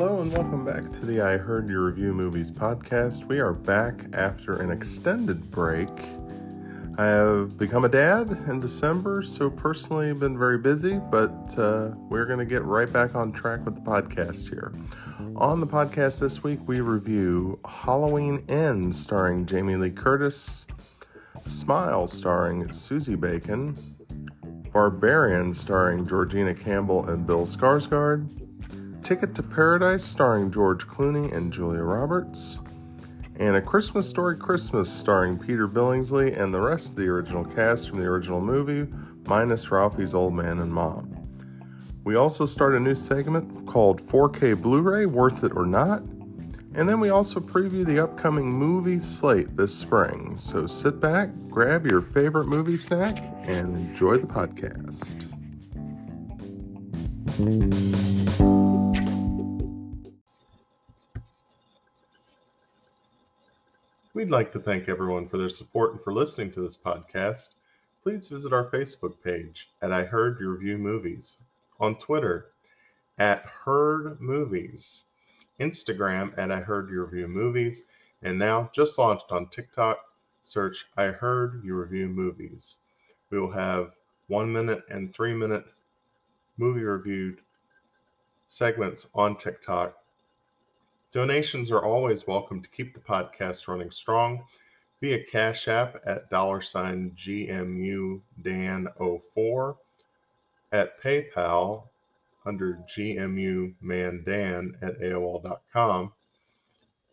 Hello and welcome back to the I Heard You Review Movies podcast. We are back after an extended break. I have become a dad in December, so personally been very busy, but uh, we're going to get right back on track with the podcast here. On the podcast this week, we review Halloween Ends starring Jamie Lee Curtis, Smile starring Sosie Bacon, Barbarian starring Georgina Campbell and Bill Skarsgård, Ticket to Paradise starring George Clooney and Julia Roberts, and A Christmas Story Christmas starring Peter Billingsley and the rest of the original cast from the original movie, minus Ralphie's old man and mom. We also start a new segment called 4K Blu ray Worth It or Not, and then we also preview the upcoming movie slate this spring. So sit back, grab your favorite movie snack, and enjoy the podcast. We'd like to thank everyone for their support and for listening to this podcast. Please visit our Facebook page at I Heard You Review Movies, on Twitter at Heard Movies, Instagram at I Heard You Review Movies, and now just launched on TikTok. Search I Heard You Review Movies. We will have one minute and three minute movie reviewed segments on TikTok Donations are always welcome to keep the podcast running strong via Cash App at dollar sign GMU Dan04, at PayPal under GMU Mandan at AOL.com.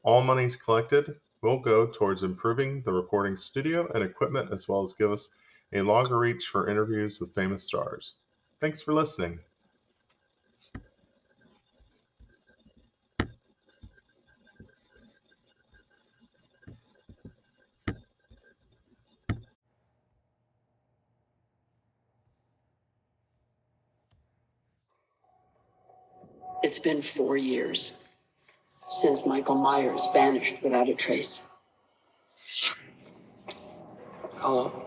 All monies collected will go towards improving the recording studio and equipment as well as give us a longer reach for interviews with famous stars. Thanks for listening. It's been four years since Michael Myers vanished without a trace. Hello?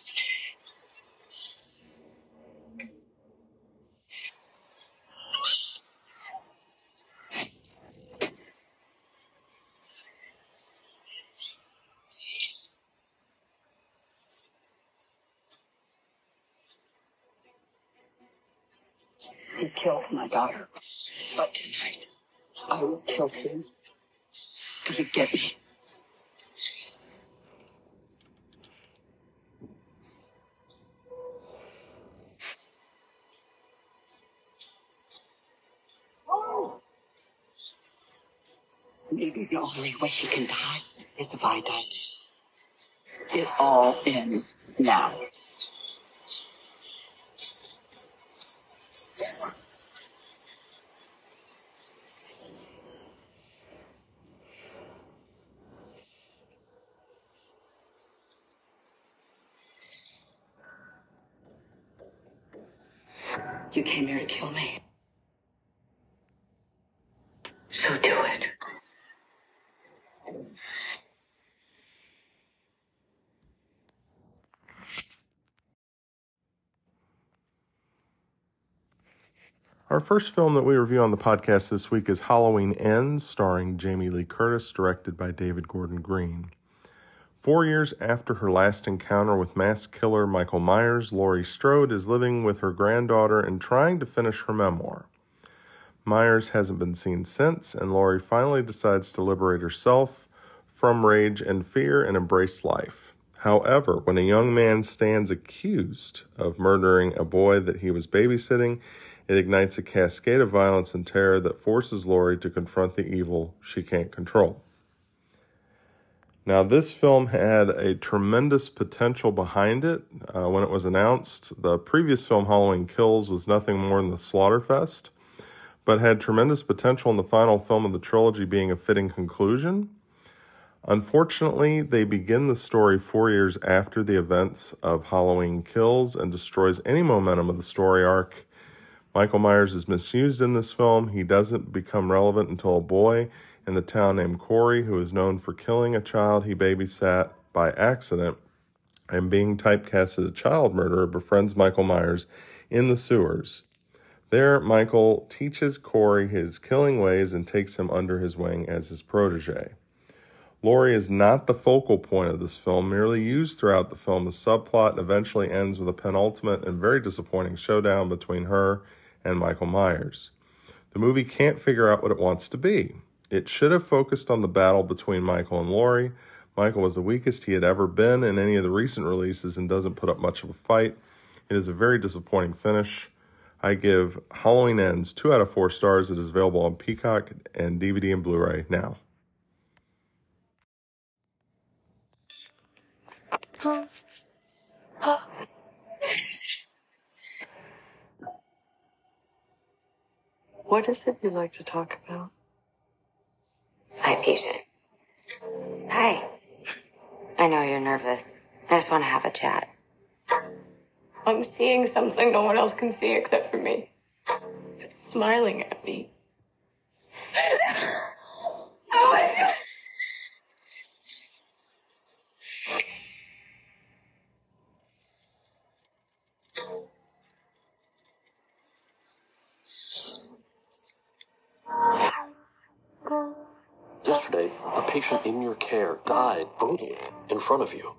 He killed my daughter. But tonight, I will kill him. Gonna get me. Maybe the only way he can die is if I die. It all ends now. You came here to kill me. So do it. Our first film that we review on the podcast this week is Halloween Ends, starring Jamie Lee Curtis, directed by David Gordon Green. Four years after her last encounter with mass killer Michael Myers, Laurie Strode is living with her granddaughter and trying to finish her memoir. Myers hasn't been seen since, and Laurie finally decides to liberate herself from rage and fear and embrace life. However, when a young man stands accused of murdering a boy that he was babysitting, it ignites a cascade of violence and terror that forces Laurie to confront the evil she can't control. Now, this film had a tremendous potential behind it. Uh, when it was announced, the previous film, Halloween Kills, was nothing more than the Slaughterfest, but had tremendous potential in the final film of the trilogy being a fitting conclusion. Unfortunately, they begin the story four years after the events of Halloween Kills and destroys any momentum of the story arc. Michael Myers is misused in this film. He doesn't become relevant until a boy in the town named Corey, who is known for killing a child he babysat by accident and being typecast as a child murderer, befriends Michael Myers in the sewers. There, Michael teaches Corey his killing ways and takes him under his wing as his protege. Laurie is not the focal point of this film, merely used throughout the film as subplot and eventually ends with a penultimate and very disappointing showdown between her and Michael Myers. The movie can't figure out what it wants to be. It should have focused on the battle between Michael and Laurie. Michael was the weakest he had ever been in any of the recent releases and doesn't put up much of a fight. It is a very disappointing finish. I give Halloween Ends 2 out of 4 stars. It is available on Peacock and DVD and Blu ray now. What is it you like to talk about? Hi, patient. Hi. I know you're nervous. I just want to have a chat. I'm seeing something no one else can see except for me. It's smiling at me. oh my God. Yesterday, a patient in your care died brutally in front of you.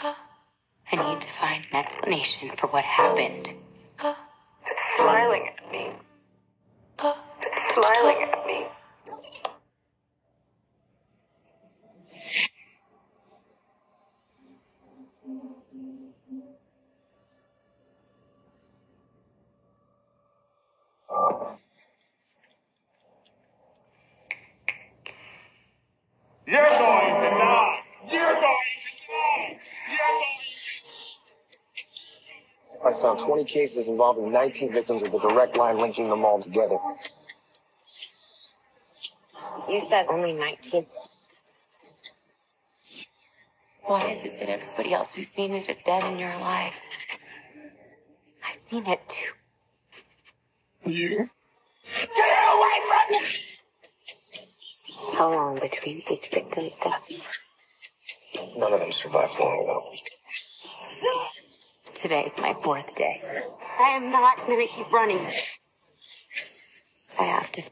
I need to find an explanation for what happened. It's smiling at me. It's smiling at me. You're going to die. You're going to die. You're going I found 20 cases involving 19 victims with a direct line linking them all together. You said only 19. Why is it that everybody else who's seen it is dead and you're alive? I've seen it too. You? Get away from me! How long between each victim's death? None of them survived longer than a week. Today's my fourth day. I am not gonna keep running. I have to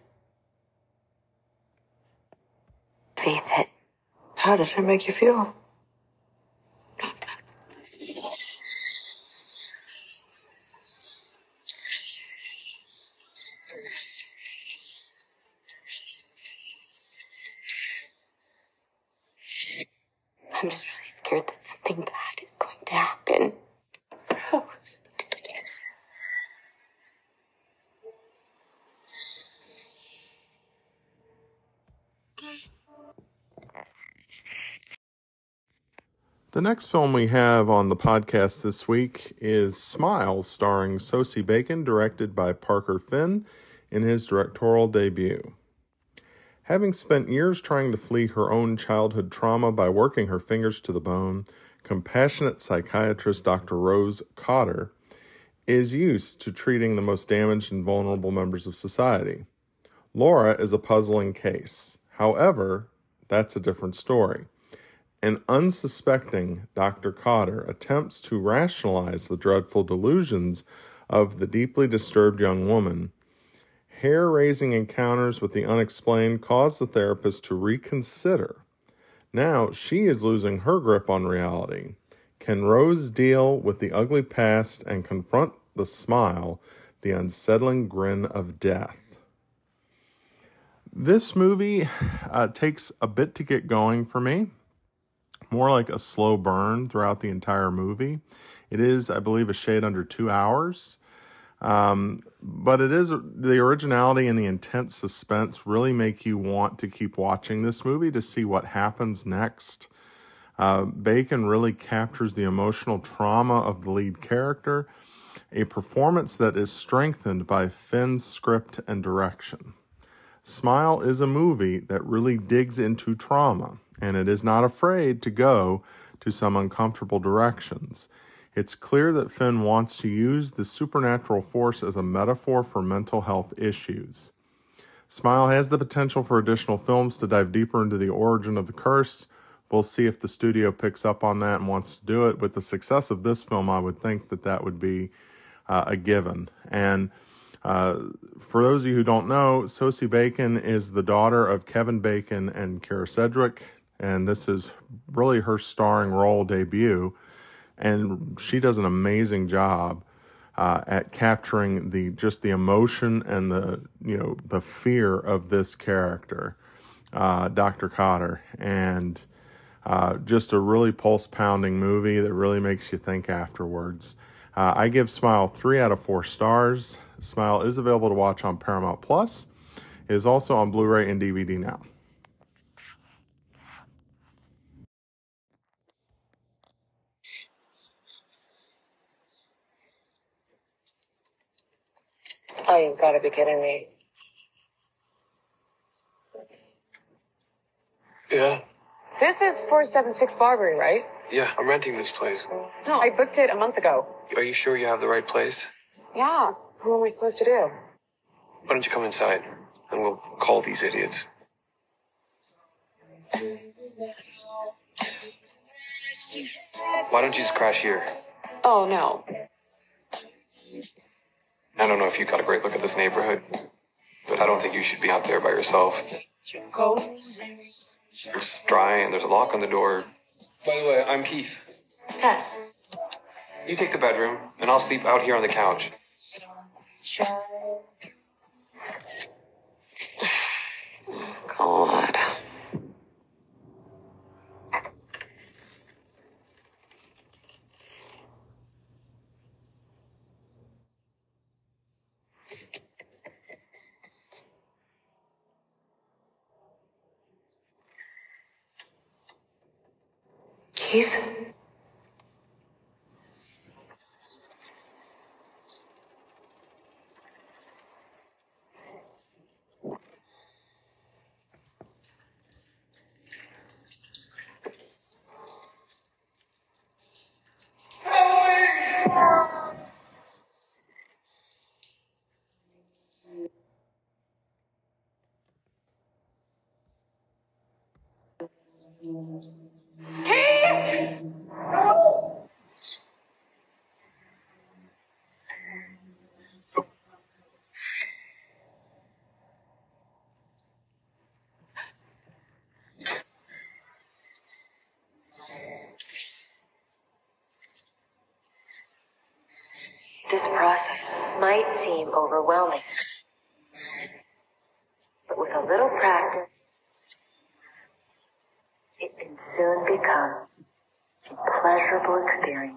face it. How does it make you feel? I'm just really scared that something bad is going to happen. Rose. The next film we have on the podcast this week is Smiles, starring Sosie Bacon, directed by Parker Finn in his directorial debut. Having spent years trying to flee her own childhood trauma by working her fingers to the bone, compassionate psychiatrist Dr. Rose Cotter is used to treating the most damaged and vulnerable members of society. Laura is a puzzling case. However, that's a different story. An unsuspecting Dr. Cotter attempts to rationalize the dreadful delusions of the deeply disturbed young woman. Hair raising encounters with the unexplained cause the therapist to reconsider. Now she is losing her grip on reality. Can Rose deal with the ugly past and confront the smile, the unsettling grin of death? This movie uh, takes a bit to get going for me. More like a slow burn throughout the entire movie. It is, I believe, a shade under two hours. Um, but it is the originality and the intense suspense really make you want to keep watching this movie to see what happens next. Uh, Bacon really captures the emotional trauma of the lead character, a performance that is strengthened by Finn's script and direction. Smile is a movie that really digs into trauma, and it is not afraid to go to some uncomfortable directions. It's clear that Finn wants to use the supernatural force as a metaphor for mental health issues. Smile has the potential for additional films to dive deeper into the origin of the curse. We'll see if the studio picks up on that and wants to do it. With the success of this film, I would think that that would be uh, a given. And uh, for those of you who don't know, Sosie Bacon is the daughter of Kevin Bacon and Kyra Sedgwick, and this is really her starring role debut and she does an amazing job uh, at capturing the just the emotion and the you know the fear of this character, uh, Dr. Cotter, and uh, just a really pulse pounding movie that really makes you think afterwards. Uh, I give Smile three out of four stars. Smile is available to watch on Paramount Plus. It is also on Blu-ray and DVD now. Oh, you've got to be kidding me. Yeah. This is 476 Barbary, right? Yeah, I'm renting this place. No, I booked it a month ago. Are you sure you have the right place? Yeah. Who am I supposed to do? Why don't you come inside and we'll call these idiots? Why don't you just crash here? Oh, no. I don't know if you got a great look at this neighborhood, but I don't think you should be out there by yourself. It's dry and there's a lock on the door. By the way, I'm Keith. Tess. You take the bedroom, and I'll sleep out here on the couch. God. Keith? This process might seem overwhelming, but with a little practice, it can soon become a pleasurable experience.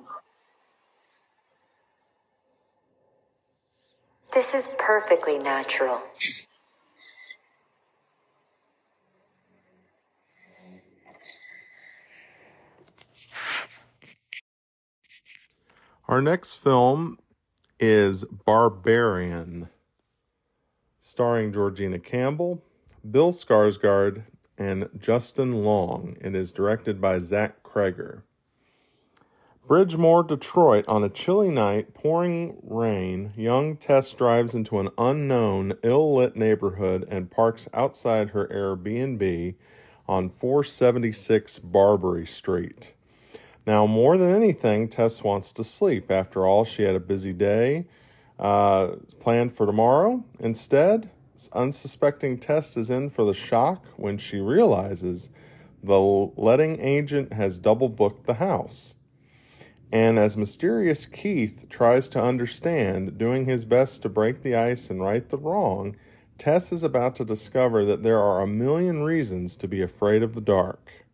This is perfectly natural. Our next film is Barbarian, starring Georgina Campbell, Bill Skarsgård, and Justin Long. It is directed by Zach Cregger. Brightmoor, Detroit, on a chilly night, pouring rain, young Tess drives into an unknown, ill lit neighborhood and parks outside her Airbnb on 476 Barbary Street. Now, more than anything, Tess wants to sleep. After all, she had a busy day uh, planned for tomorrow. Instead, unsuspecting Tess is in for the shock when she realizes the letting agent has double booked the house. And as mysterious Keith tries to understand, doing his best to break the ice and right the wrong, Tess is about to discover that there are a million reasons to be afraid of the dark.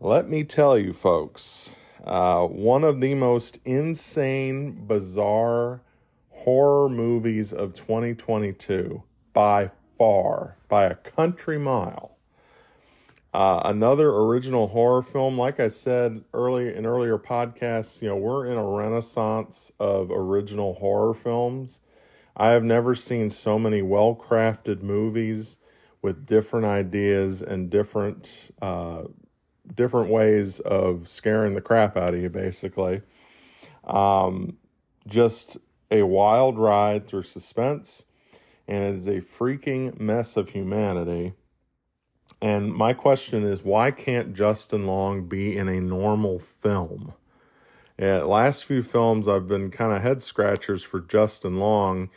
Let me tell you, folks, uh, one of the most insane, bizarre horror movies of 2022 by far, by a country mile. Uh, another original horror film, like I said early in earlier podcasts, you know, we're in a renaissance of original horror films. I have never seen so many well crafted movies with different ideas and different uh, different ways of scaring the crap out of you, basically. Um, just a wild ride through suspense, and it is a freaking mess of humanity. And my question is, why can't Justin Long be in a normal film? Yeah, last few films I've been kind of head scratchers for Justin Long.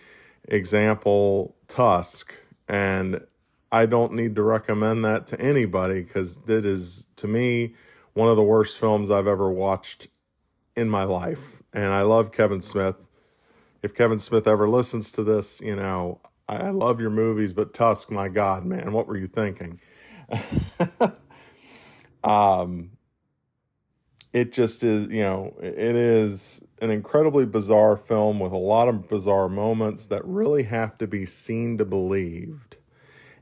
Example, Tusk. And I don't need to recommend that to anybody because it is, to me, one of the worst films I've ever watched in my life. And I love Kevin Smith. If Kevin Smith ever listens to this, you know, I, love your movies, but Tusk, my God, man, what were you thinking? um, it just is, you know, it is an incredibly bizarre film with a lot of bizarre moments that really have to be seen to believed.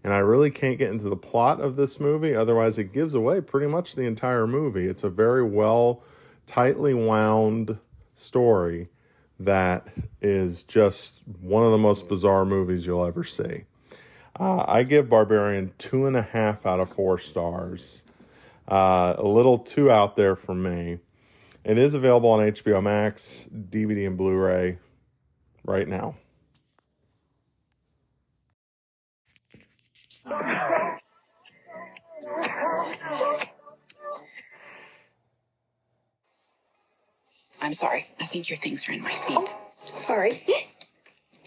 And I really can't get into the plot of this movie, otherwise, it gives away pretty much the entire movie. It's a very well, tightly wound story that is just one of the most bizarre movies you'll ever see. Uh, I give Barbarian two and a half out of four stars. Uh, a little too out there for me. It is available on HBO Max, DVD, and Blu ray right now. I'm sorry. I think your things are in my seat. Oh, sorry.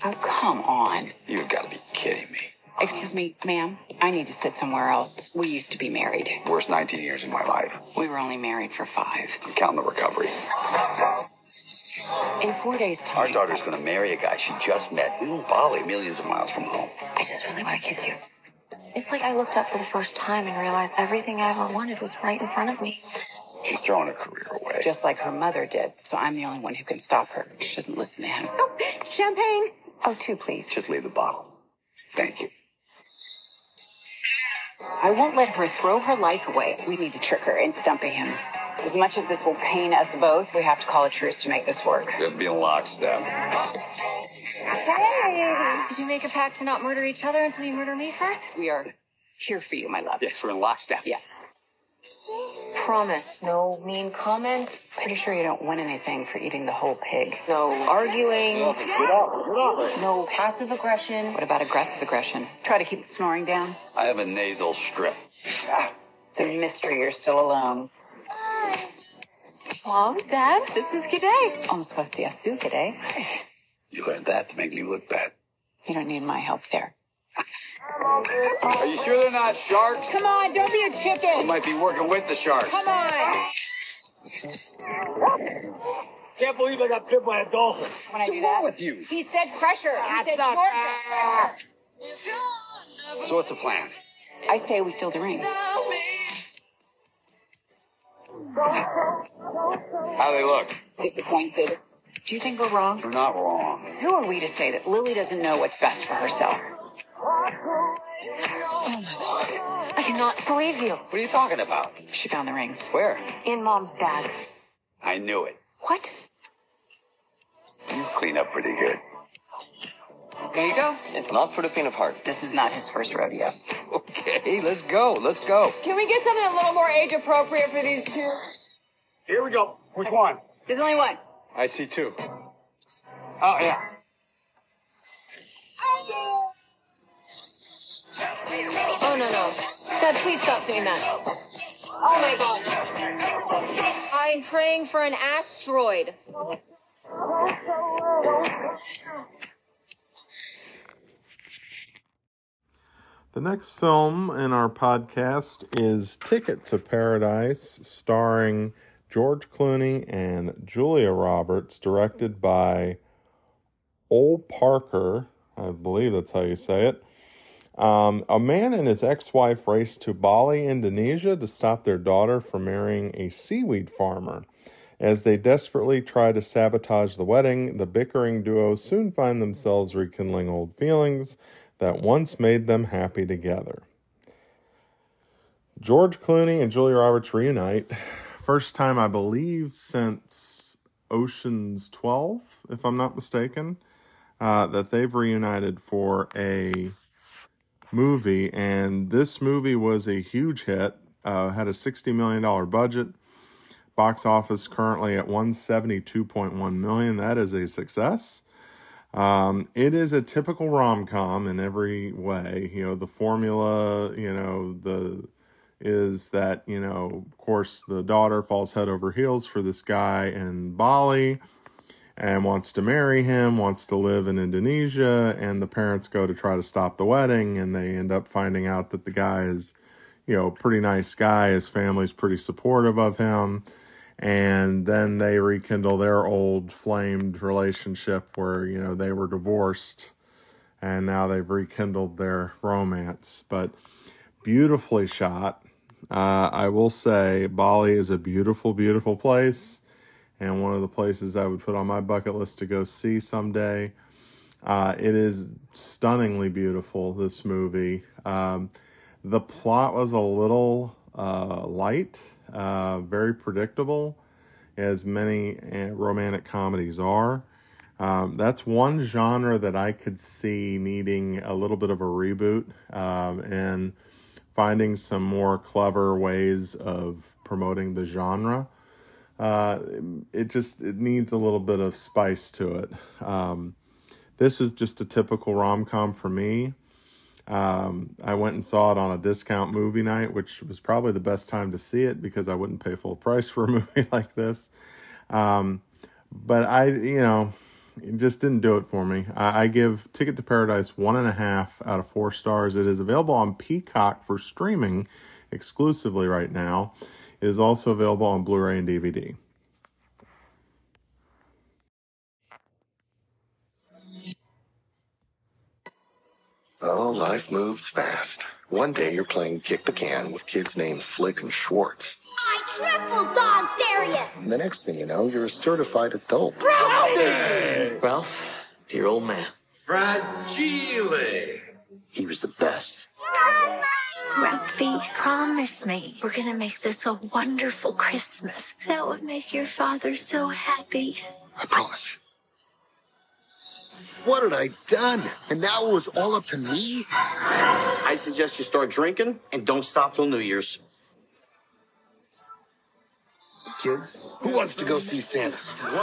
Oh, come on. You've got to be kidding me. Excuse me, ma'am. I need to sit somewhere else. We used to be married. Worst 19 years of my life. We were only married for five. I'm counting the recovery. In four days' time. Our daughter's going to marry a guy she just met in Bali, millions of miles from home. I just really want to kiss you. It's like I looked up for the first time and realized everything I ever wanted was right in front of me. She's throwing her career away. Just like her mother did. So I'm the only one who can stop her. She doesn't listen to him. Oh, Champagne. Oh, two, please. Just leave the bottle. Thank you. I won't let her throw her life away. We need to trick her into dumping him. As much as this will pain us both, we have to call a truce to make this work. We have to be in lockstep. Did you make a pact to not murder each other until you murder me first? We are here for you, my love. Yes, we're in lockstep. Yes. Promise, no mean comments, Pretty sure you don't win anything for eating the whole pig. no arguing, no passive aggression. What about aggressive aggression? Try to keep the snoring down. I have a nasal strip. Ah, it's a mystery you're still alone. Mom, Dad, this is Gede. Almost supposed to yes, do today. You learned that to make me look bad. You don't need my help there. Are you sure they're not sharks? Come on, don't be a chicken. You might be working with the sharks. Come on. Can't believe I got bit by a dolphin. When I do What's wrong that, with you? He said pressure. He said not Georgia. So what's the plan? I say we steal the rings. How do they look? Disappointed. Do you think we're wrong? We're not wrong. Who are we to say that Lily doesn't know what's best for herself? I cannot believe you. What are you talking about? She found the rings. Where? In mom's bag. I knew it. What? You clean up pretty good. There you go. It's not for the faint of heart. This is not his first rodeo. Okay, let's go. Let's go. Can we get something a little more age appropriate for these two? Here we go. Which one? There's only one. I see two. Oh, yeah. Oh no no, Dad, please stop doing that. Oh my god. I'm praying for an asteroid. The next film in our podcast is Ticket to Paradise, starring George Clooney and Julia Roberts, directed by Ol Parker. I believe that's how you say it. Um, a man and his ex wife race to Bali, Indonesia to stop their daughter from marrying a seaweed farmer. As they desperately try to sabotage the wedding, the bickering duo soon find themselves rekindling old feelings that once made them happy together. George Clooney and Julia Roberts reunite. First time, I believe, since Ocean's 12, if I'm not mistaken, uh, that they've reunited for a movie. And this movie was a huge hit, uh, had a $60 million budget. Box office currently at 172.1 million. That is a success. Um, it is a typical rom com in every way. You know, the formula, you know, the is that, you know, of course, the daughter falls head over heels for this guy in Bali and wants to marry him, wants to live in Indonesia, and the parents go to try to stop the wedding, and they end up finding out that the guy is, you know, pretty nice guy. His family's pretty supportive of him. And then they rekindle their old flamed relationship where, you know, they were divorced and now they've rekindled their romance. But beautifully shot. Uh, I will say Bali is a beautiful, beautiful place, and one of the places I would put on my bucket list to go see someday. Uh, it is stunningly beautiful, this movie. Um, the plot was a little uh, light, uh, very predictable, as many uh, romantic comedies are. Um, that's one genre that I could see needing a little bit of a reboot um, and finding some more clever ways of promoting the genre. Uh, it just it needs a little bit of spice to it. Um, this is just a typical rom com for me. Um, I went and saw it on a discount movie night, which was probably the best time to see it because I wouldn't pay full price for a movie like this. Um, but I, you know, it just didn't do it for me. I, I give Ticket to Paradise one and a half out of four stars. It is available on Peacock for streaming exclusively right now. It is also available on Blu ray and DVD. Oh, life moves fast. One day you're playing kick the can with kids named Flick and Schwartz. I triple dog dare you! And the next thing you know, you're a certified adult. Ralph, dear old man. Fragile. He was the best. Ralphie, promise me we're gonna make this a wonderful Christmas. That would make your father so happy. I promise. What had I done? And now it was all up to me? I suggest you start drinking and don't stop till New Year's. Kids, who wants to go see Santa?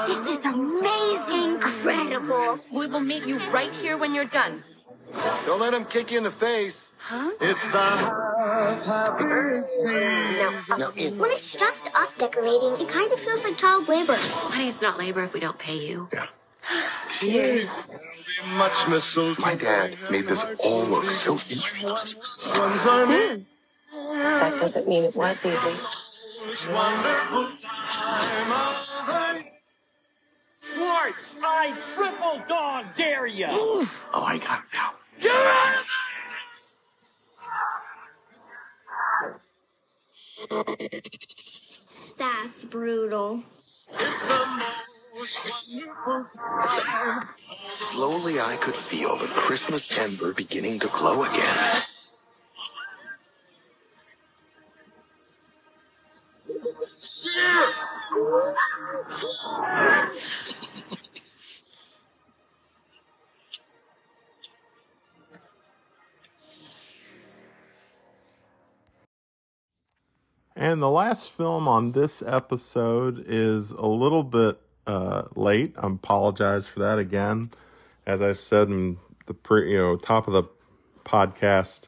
This is amazing! Incredible! We will meet you right here when you're done. Don't let him kick you in the face. Huh? It's the happy season. Uh, no, when it's just us decorating, it kind of feels like child labor. Honey, it's not labor if we don't pay you. Yeah. Cheers. Much. My dad made this all look so easy. Hmm. That doesn't mean it was easy. Schwartz, I triple dog dare you. Oh, I gotta go. That's brutal. It's the most wonderful time. Slowly, I could feel the Christmas ember beginning to glow again. And the last film on this episode is a little bit uh, late. I apologize for that again. As I've said in the pre, you know, top of the podcast,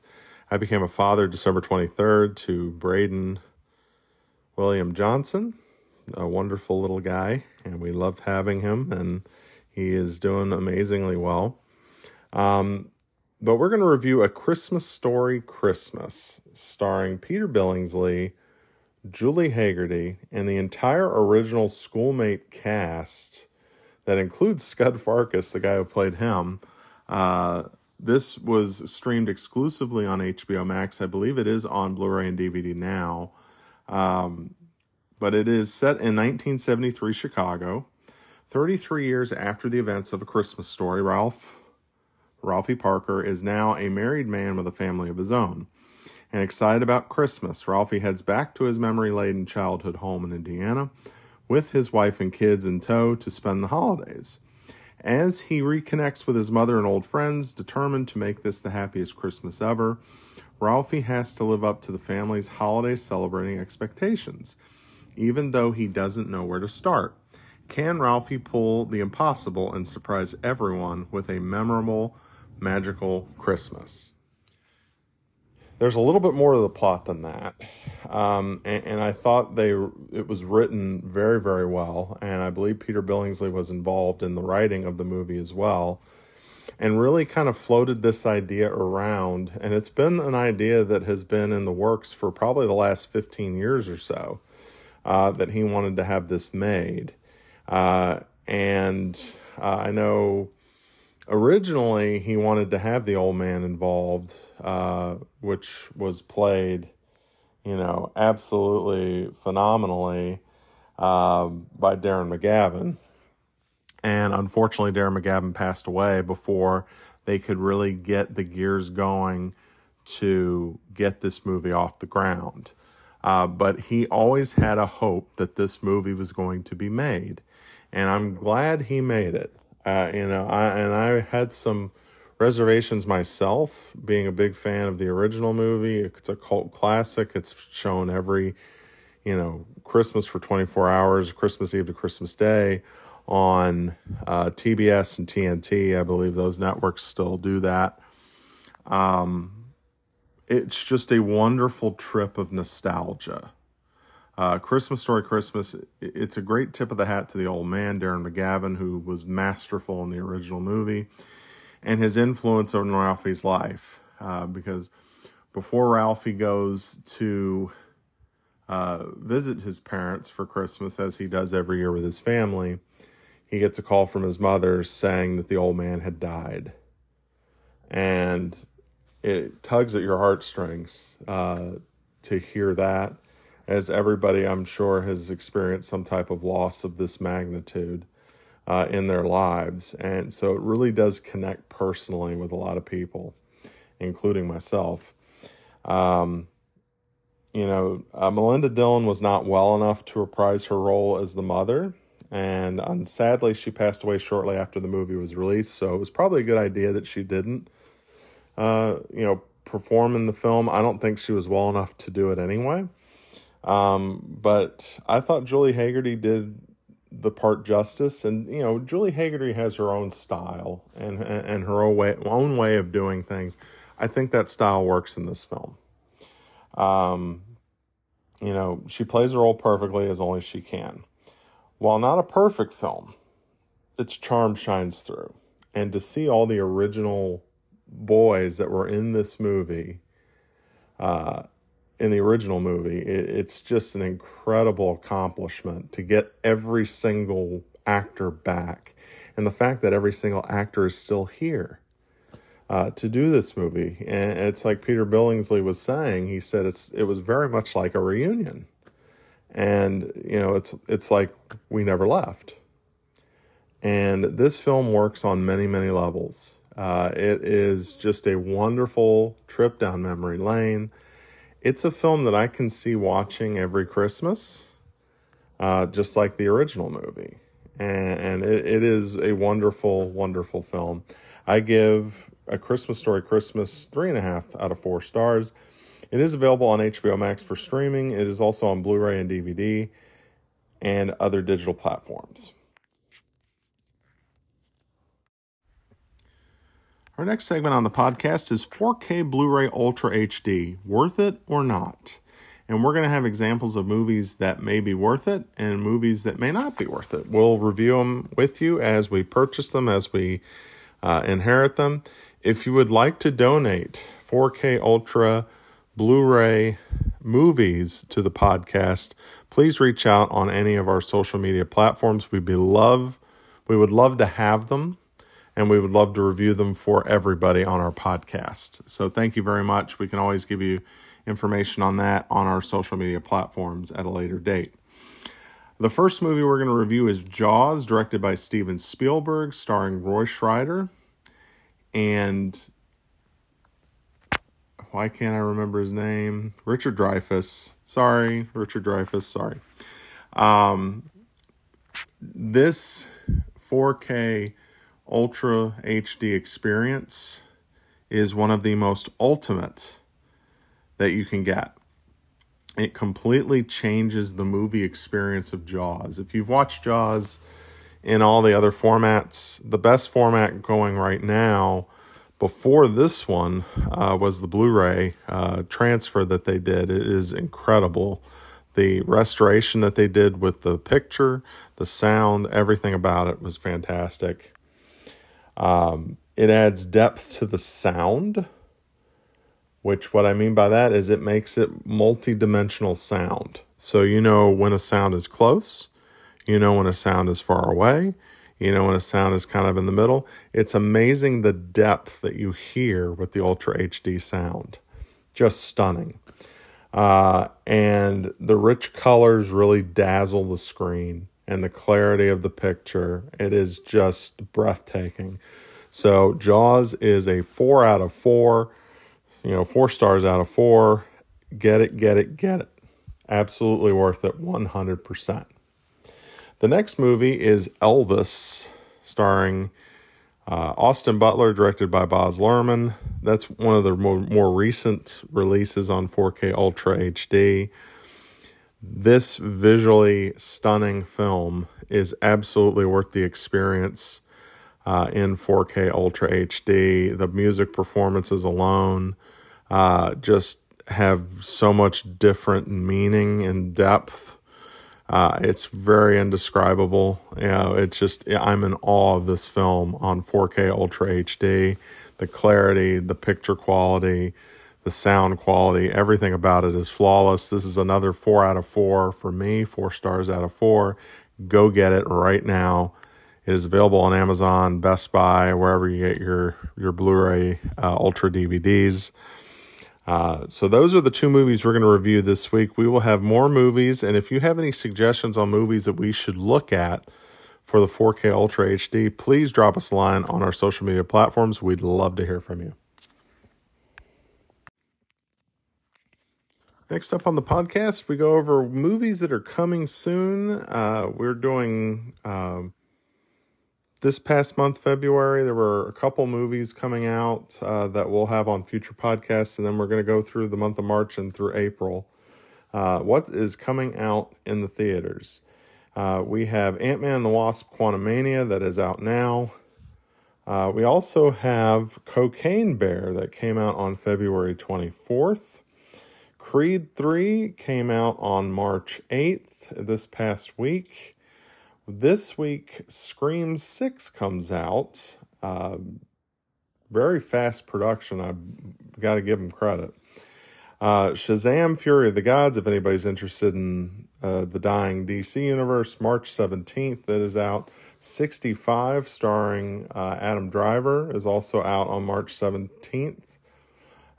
I became a father December 23rd to Braden William Johnson, a wonderful little guy, and we love having him, and he is doing amazingly well. Um, but we're going to review A Christmas Story Christmas, starring Peter Billingsley, Julie Hagerty, and the entire original Schoolmate cast that includes Scut Farkus, the guy who played him. Uh, this was streamed exclusively on HBO Max. I believe it is on Blu-ray and DVD now. Um, but it is set in 1973 Chicago, 33 years after the events of A Christmas Story. Ralph Ralphie Parker is now a married man with a family of his own. And excited about Christmas, Ralphie heads back to his memory laden childhood home in Indiana with his wife and kids in tow to spend the holidays. As he reconnects with his mother and old friends, determined to make this the happiest Christmas ever, Ralphie has to live up to the family's holiday celebrating expectations, even though he doesn't know where to start. Can Ralphie pull the impossible and surprise everyone with a memorable, magical Christmas? There's a little bit more to the plot than that, um, and, and, I thought they it was written very very well, and I believe Peter Billingsley was involved in the writing of the movie as well, and really kind of floated this idea around, and it's been an idea that has been in the works for probably the last 15 years or so, uh, that he wanted to have this made, uh, and uh, I know originally he wanted to have the old man involved, uh, which was played, you know, absolutely phenomenally uh, by Darren McGavin. And unfortunately, Darren McGavin passed away before they could really get the gears going to get this movie off the ground. Uh, but he always had a hope that this movie was going to be made. And I'm glad he made it. Uh, you know, I, and I had some reservations myself, being a big fan of the original movie. It's a cult classic. It's shown every, you know, Christmas for 24 hours, Christmas Eve to Christmas Day on uh, TBS and TNT. I believe those networks still do that. Um, it's just a wonderful trip of nostalgia. Uh, Christmas Story Christmas, it's a great tip of the hat to the old man, Darren McGavin, who was masterful in the original movie, and his influence on Ralphie's life. Uh, because before Ralphie goes to uh, visit his parents for Christmas, as he does every year with his family, he gets a call from his mother saying that the old man had died. And it tugs at your heartstrings uh, to hear that as everybody I'm sure has experienced some type of loss of this magnitude uh, in their lives. And so it really does connect personally with a lot of people, including myself. Um, you know, uh, Melinda Dillon was not well enough to reprise her role as the mother. And sadly, she passed away shortly after the movie was released. So it was probably a good idea that she didn't, uh, you know, perform in the film. I don't think she was well enough to do it anyway. Um, but I thought Julie Hagerty did the part justice, and you know, Julie Hagerty has her own style and and her own way own way of doing things. I think that style works in this film. Um, you know, she plays her role perfectly as only she can. While not a perfect film, its charm shines through. And to see all the original boys that were in this movie uh, in the original movie. It, it's just an incredible accomplishment to get every single actor back. And the fact that every single actor is still here uh, to do this movie. And it's like Peter Billingsley was saying, he said it's it was very much like a reunion. And, you know, it's it's like we never left. And this film works on many, many levels. Uh, it is just a wonderful trip down memory lane it's a film that I can see watching every Christmas, uh, just like the original movie. And, and it, it is a wonderful, wonderful film. I give A Christmas Story Christmas three and a half out of four stars. It is available on HBO Max for streaming. It is also on Blu ray and DVD and other digital platforms. Our next segment on the podcast is 4K Blu ray Ultra HD worth it or not? And we're going to have examples of movies that may be worth it and movies that may not be worth it. We'll review them with you as we purchase them, as we uh, inherit them. If you would like to donate 4K Ultra Blu ray movies to the podcast, please reach out on any of our social media platforms. We'd be love, we would love to have them and we would love to review them for everybody on our podcast. So thank you very much. We can always give you information on that on our social media platforms at a later date. The first movie we're going to review is Jaws, directed by Steven Spielberg, starring Roy Scheider. And why can't I remember his name? Richard Dreyfuss. Sorry, Richard Dreyfuss. Sorry. Um, this 4K Ultra HD experience is one of the most ultimate that you can get. It completely changes the movie experience of Jaws. If you've watched Jaws in all the other formats, the best format going right now before this one uh, was the Blu-ray uh, transfer that they did. It is incredible. The restoration that they did with the picture, the sound, everything about it was fantastic. Um, it adds depth to the sound, which what I mean by that is it makes it multi-dimensional sound. So you know when a sound is close, you know when a sound is far away, you know, when a sound is kind of in the middle. It's amazing the depth that you hear with the Ultra HD sound. Just stunning. Uh, and the rich colors really dazzle the screen and the clarity of the picture. It is just breathtaking. So, Jaws is a four out of four, you know, four stars out of four. Get it, get it, get it. Absolutely worth it 100%. The next movie is Elvis, starring uh, Austin Butler, directed by Baz Luhrmann. That's one of the more, more recent releases on 4K Ultra HD. This visually stunning film is absolutely worth the experience uh, in 4K Ultra HD. The music performances alone uh, just have so much different meaning and depth uh, it's very indescribable. You know, it's just I'm in awe of this film on 4K Ultra HD. The clarity, the picture quality, the sound quality, everything about it is flawless. This is another four out of four for me, four stars out of four. Go get it right now. It is available on Amazon, Best Buy, wherever you get your your Blu-ray uh, Ultra DVDs. Uh, so those are the two movies we're going to review this week. We will have more movies, and if you have any suggestions on movies that we should look at for the 4K Ultra HD, please drop us a line on our social media platforms. We'd love to hear from you. Next up on the podcast, we go over movies that are coming soon. Uh, we're doing um, this past month, February, there were a couple movies coming out uh, that we'll have on future podcasts, and then we're going to go through the month of March and through April. Uh, what is coming out in the theaters? Uh, we have Ant Man and the Wasp Quantumania that is out now. Uh, we also have Cocaine Bear that came out on February 24th. Creed 3 came out on March 8th this past week. This week, Scream 6 comes out. Uh, very fast production. I've got to give them credit. Uh, Shazam Fury of the Gods, if anybody's interested in uh, the dying DC universe, March 17th, that is out. 65, starring uh, Adam Driver, is also out on March 17th.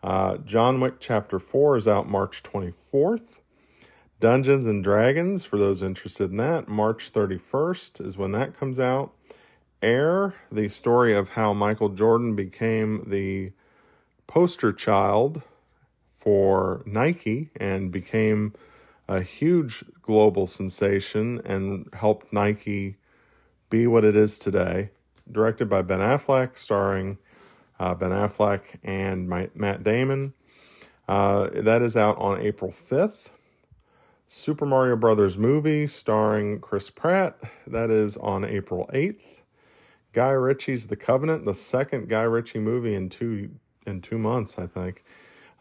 Uh, John Wick Chapter 4 is out March 24th. Dungeons and Dragons, for those interested in that, March 31st is when that comes out. Air, the story of how Michael Jordan became the poster child for Nike and became a huge global sensation and helped Nike be what it is today. Directed by Ben Affleck, starring uh, Ben Affleck and my, Matt Damon. Uh, that is out on April 5th. Super Mario Brothers movie starring Chris Pratt. That is on April 8th. Guy Ritchie's The Covenant, the second Guy Ritchie movie in two in two months, I think,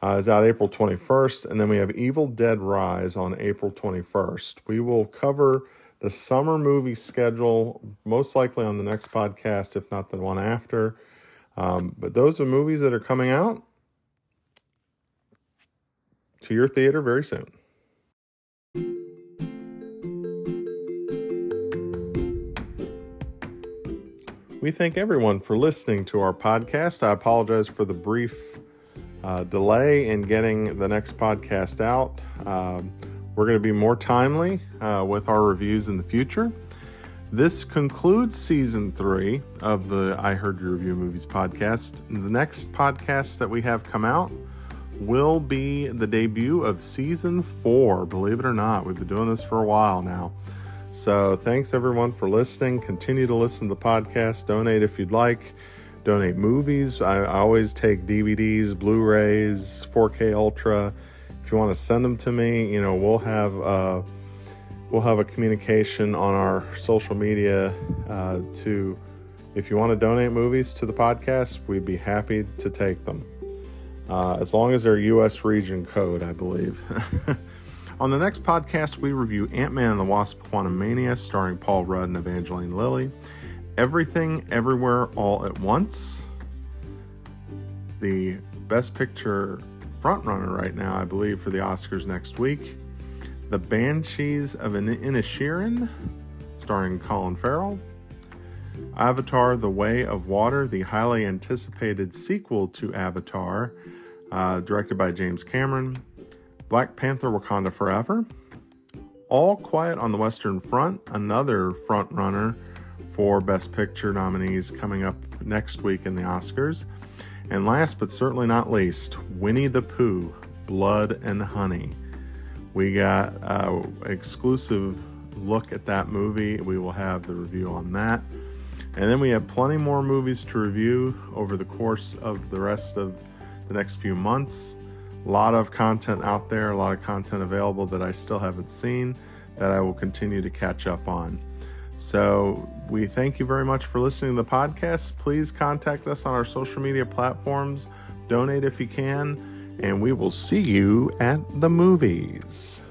uh, is out April 21st. And then we have Evil Dead Rise on April 21st. We will cover the summer movie schedule most likely on the next podcast, if not the one after. Um, but those are movies that are coming out to your theater very soon. We thank everyone for listening to our podcast. I apologize for the brief uh, delay in getting the next podcast out. Um, we're going to be more timely uh, with our reviews in the future. This concludes season three of the I Heard You Review Movies podcast. The next podcast that we have come out will be the debut of season four. Believe it or not, we've been doing this for a while now. So thanks everyone for listening. Continue to listen to the podcast. Donate if you'd like. Donate movies. I always take DVDs, Blu-rays, 4K Ultra. If you want to send them to me, you know we'll have uh, we'll have a communication on our social media uh, to. If you want to donate movies to the podcast, we'd be happy to take them. Uh, as long as they're U.S. region code, I believe. On the next podcast, we review Ant Man and the Wasp Quantumania, starring Paul Rudd and Evangeline Lilly. Everything, Everywhere, All at Once. The Best Picture frontrunner right now, I believe, for the Oscars next week. The Banshees of Inisherin, starring Colin Farrell. Avatar The Way of Water, the highly anticipated sequel to Avatar, uh, directed by James Cameron. Black Panther Wakanda Forever. All Quiet on the Western Front, another frontrunner for Best Picture nominees coming up next week in the Oscars. And last but certainly not least, Winnie the Pooh, Blood and Honey. We got an exclusive look at that movie. We will have the review on that. And then we have plenty more movies to review over the course of the rest of the next few months. A lot of content out there, a lot of content available that I still haven't seen that I will continue to catch up on. So, we thank you very much for listening to the podcast. Please contact us on our social media platforms, donate if you can, and we will see you at the movies.